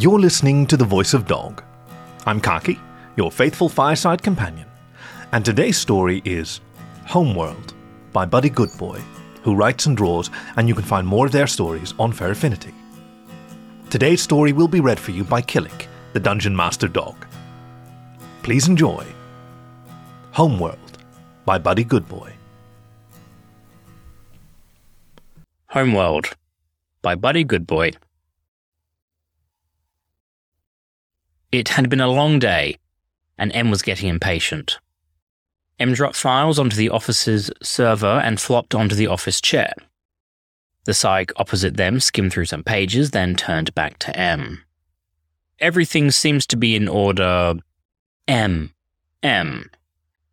You're listening to The Voice of Dog. I'm Khaki, your faithful fireside companion, and today's story is Homeworld by Buddy Goodboy, who writes and draws, and you can find more of their stories on FurAffinity. Today's story will be read for you by Killick, the Dungeon Master Dog. Please enjoy Homeworld by Buddy Goodboy. Homeworld by Buddy Goodboy. It had been a long day, and M was getting impatient. M dropped files onto the office's server and flopped onto the office chair. The psych opposite them skimmed through some pages, then turned back to M. Everything seems to be in order. M. M.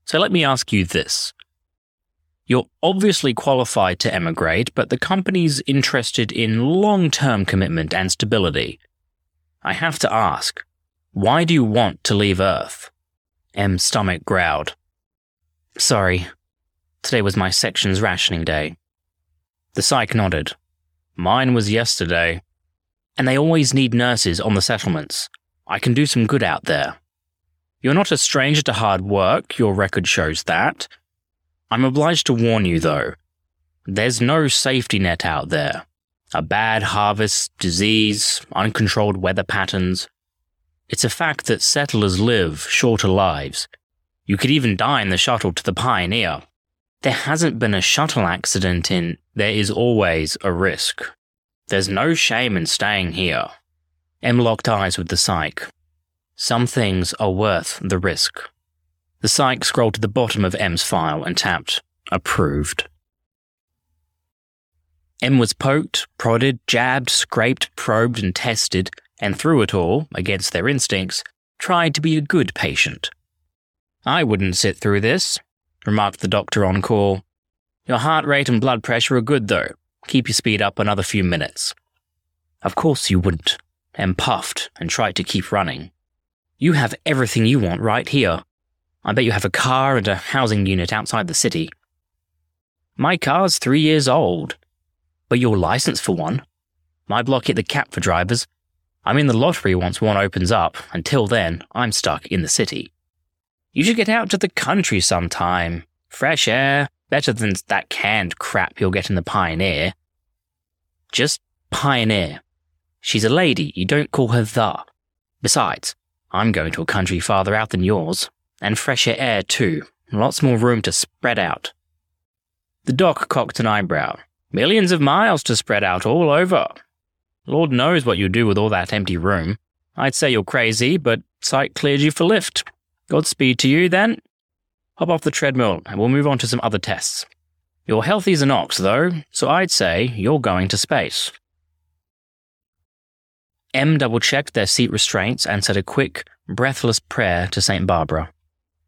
So let me ask you this. You're obviously qualified to emigrate, but the company's interested in long term commitment and stability. I have to ask, why do you want to leave Earth? M's stomach growled. Sorry. Today was my section's rationing day. The psych nodded. Mine was yesterday. And they always need nurses on the settlements. I can do some good out there. You're not a stranger to hard work, your record shows that. I'm obliged to warn you, though. There's no safety net out there. A bad harvest, disease, uncontrolled weather patterns. It's a fact that settlers live shorter lives. You could even die in the shuttle to the Pioneer. There hasn't been a shuttle accident in, there is always a risk. There's no shame in staying here. M locked eyes with the psych. Some things are worth the risk. The psych scrolled to the bottom of M's file and tapped Approved. M was poked, prodded, jabbed, scraped, probed, and tested, and through it all, against their instincts, tried to be a good patient. I wouldn't sit through this, remarked the doctor on call. Your heart rate and blood pressure are good, though. Keep your speed up another few minutes. Of course you wouldn't, and puffed and tried to keep running. You have everything you want right here. I bet you have a car and a housing unit outside the city. My car's three years old, but your license for one. My block hit the cap for drivers. I'm in the lottery once one opens up. Until then, I'm stuck in the city. You should get out to the country sometime. Fresh air, better than that canned crap you'll get in the Pioneer. Just Pioneer. She's a lady, you don't call her the. Besides, I'm going to a country farther out than yours. And fresher air, too. Lots more room to spread out. The doc cocked an eyebrow. Millions of miles to spread out all over. Lord knows what you'll do with all that empty room. I'd say you're crazy, but sight cleared you for lift. Godspeed to you, then. Hop off the treadmill and we'll move on to some other tests. You're healthy as an ox, though, so I'd say you're going to space. M double checked their seat restraints and said a quick, breathless prayer to St. Barbara.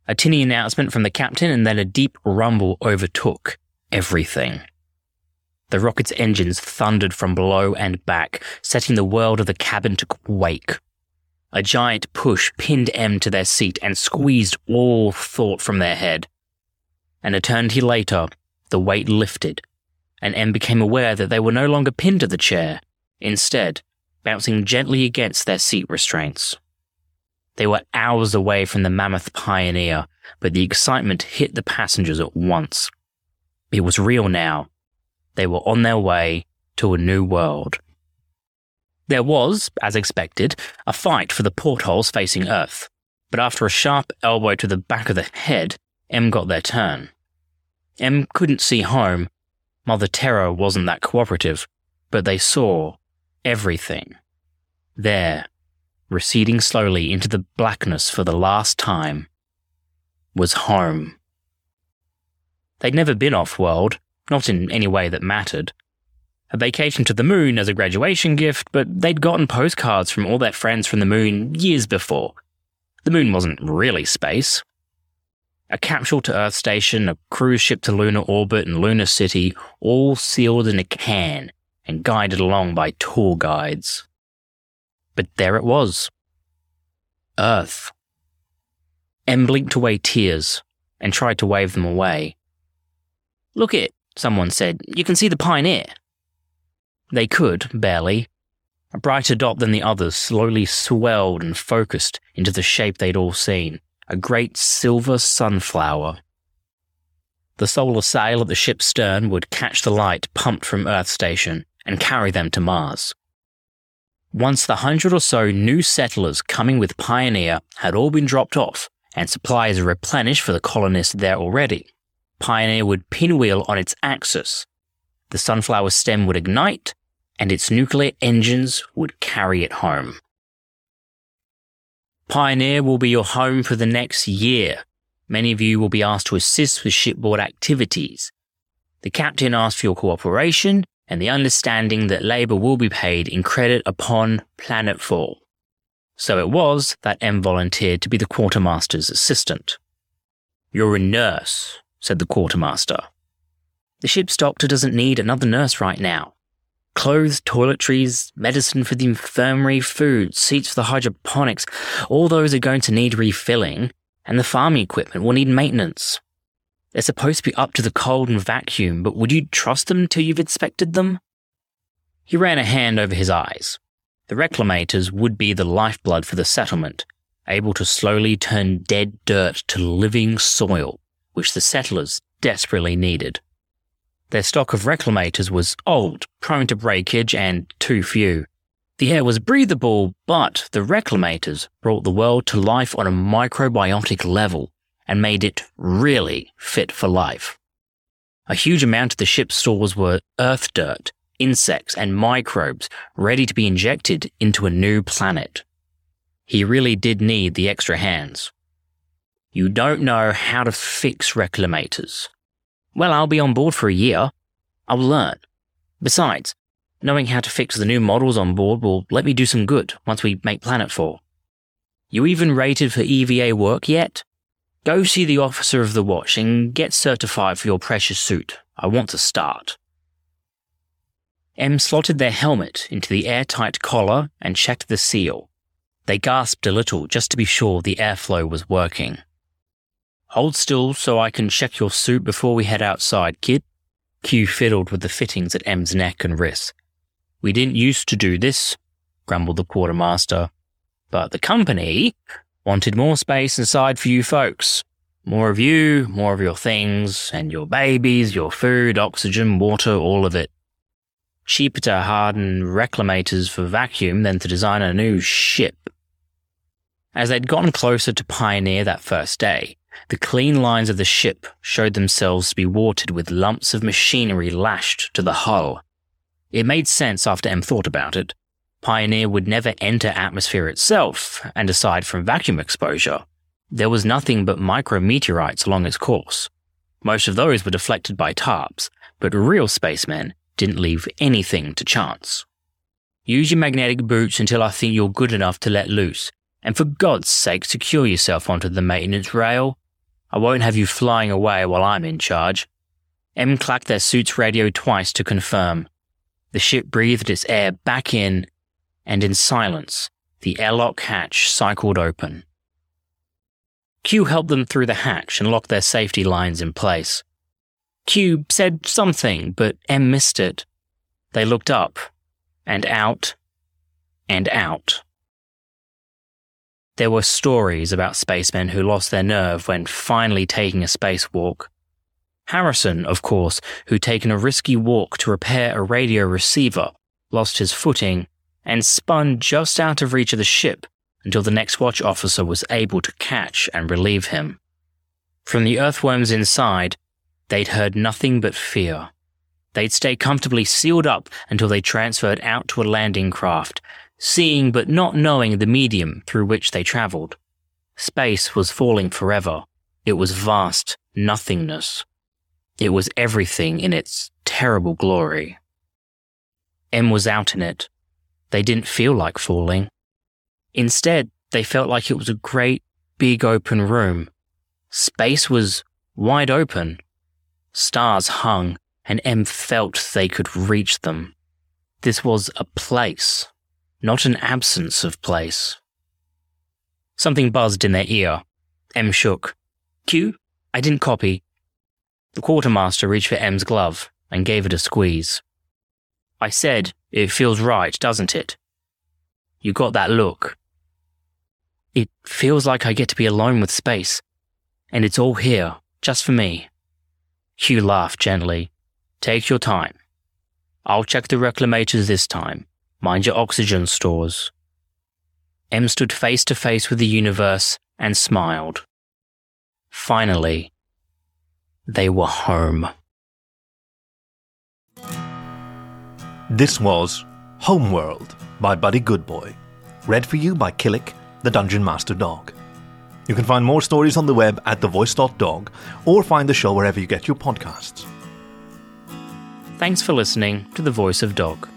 A tinny announcement from the captain and then a deep rumble overtook everything. The rocket's engines thundered from below and back, setting the world of the cabin to quake. A giant push pinned M to their seat and squeezed all thought from their head. An eternity later, the weight lifted, and M became aware that they were no longer pinned to the chair, instead, bouncing gently against their seat restraints. They were hours away from the mammoth pioneer, but the excitement hit the passengers at once. It was real now. They were on their way to a new world. There was, as expected, a fight for the portholes facing Earth, but after a sharp elbow to the back of the head, M got their turn. M couldn't see home. Mother Terra wasn't that cooperative, but they saw everything. There, receding slowly into the blackness for the last time, was home. They'd never been off world, not in any way that mattered. A vacation to the moon as a graduation gift, but they'd gotten postcards from all their friends from the moon years before. The moon wasn't really space. A capsule to Earth station, a cruise ship to lunar orbit and lunar city, all sealed in a can and guided along by tour guides. But there it was. Earth. M blinked away tears and tried to wave them away. Look it, someone said. You can see the pioneer. They could, barely. A brighter dot than the others slowly swelled and focused into the shape they'd all seen a great silver sunflower. The solar sail at the ship's stern would catch the light pumped from Earth Station and carry them to Mars. Once the hundred or so new settlers coming with Pioneer had all been dropped off and supplies replenished for the colonists there already, Pioneer would pinwheel on its axis. The sunflower stem would ignite, and its nuclear engines would carry it home. Pioneer will be your home for the next year. Many of you will be asked to assist with shipboard activities. The captain asks for your cooperation and the understanding that labour will be paid in credit upon planetfall. So it was that M volunteered to be the quartermaster's assistant. You're a nurse, said the quartermaster. The ship's doctor doesn't need another nurse right now. Clothes, toiletries, medicine for the infirmary, food, seats for the hydroponics, all those are going to need refilling, and the farming equipment will need maintenance. They're supposed to be up to the cold and vacuum, but would you trust them till you've inspected them? He ran a hand over his eyes. The reclamators would be the lifeblood for the settlement, able to slowly turn dead dirt to living soil, which the settlers desperately needed. Their stock of reclamators was old, prone to breakage, and too few. The air was breathable, but the reclamators brought the world to life on a microbiotic level and made it really fit for life. A huge amount of the ship's stores were earth dirt, insects, and microbes ready to be injected into a new planet. He really did need the extra hands. You don't know how to fix reclamators, well, I'll be on board for a year. I'll learn. Besides, knowing how to fix the new models on board will let me do some good once we make Planetfall. You even rated for EVA work yet? Go see the officer of the watch and get certified for your precious suit. I want to start. M slotted their helmet into the airtight collar and checked the seal. They gasped a little just to be sure the airflow was working. Hold still so I can check your suit before we head outside, kid. Q fiddled with the fittings at M's neck and wrist. We didn't used to do this, grumbled the quartermaster. But the company wanted more space inside for you folks. More of you, more of your things, and your babies, your food, oxygen, water, all of it. Cheaper to harden reclamators for vacuum than to design a new ship. As they'd gotten closer to Pioneer that first day, the clean lines of the ship showed themselves to be watered with lumps of machinery lashed to the hull. It made sense after M thought about it. Pioneer would never enter atmosphere itself, and aside from vacuum exposure, there was nothing but micrometeorites along its course. Most of those were deflected by tarps, but real spacemen didn't leave anything to chance. Use your magnetic boots until I think you're good enough to let loose, and for God's sake secure yourself onto the maintenance rail. I won't have you flying away while I'm in charge. M clacked their suit's radio twice to confirm. The ship breathed its air back in, and in silence, the airlock hatch cycled open. Q helped them through the hatch and locked their safety lines in place. Q said something, but M missed it. They looked up, and out, and out. There were stories about spacemen who lost their nerve when finally taking a spacewalk. Harrison, of course, who'd taken a risky walk to repair a radio receiver, lost his footing and spun just out of reach of the ship until the next watch officer was able to catch and relieve him. From the earthworms inside, they'd heard nothing but fear. They'd stay comfortably sealed up until they transferred out to a landing craft, seeing but not knowing the medium through which they travelled. Space was falling forever. It was vast nothingness. It was everything in its terrible glory. M was out in it. They didn't feel like falling. Instead, they felt like it was a great, big open room. Space was wide open. Stars hung, and M felt they could reach them. This was a place not an absence of place. Something buzzed in their ear. M shook. Q? I didn't copy. The quartermaster reached for M's glove and gave it a squeeze. I said, it feels right, doesn't it? You got that look. It feels like I get to be alone with space, and it's all here, just for me. Q laughed gently. Take your time. I'll check the reclamators this time. Mind your oxygen stores. M stood face to face with the universe and smiled. Finally, they were home. This was Homeworld by Buddy Goodboy, read for you by Killick, the Dungeon Master Dog. You can find more stories on the web at thevoice.dog or find the show wherever you get your podcasts. Thanks for listening to The Voice of Dog.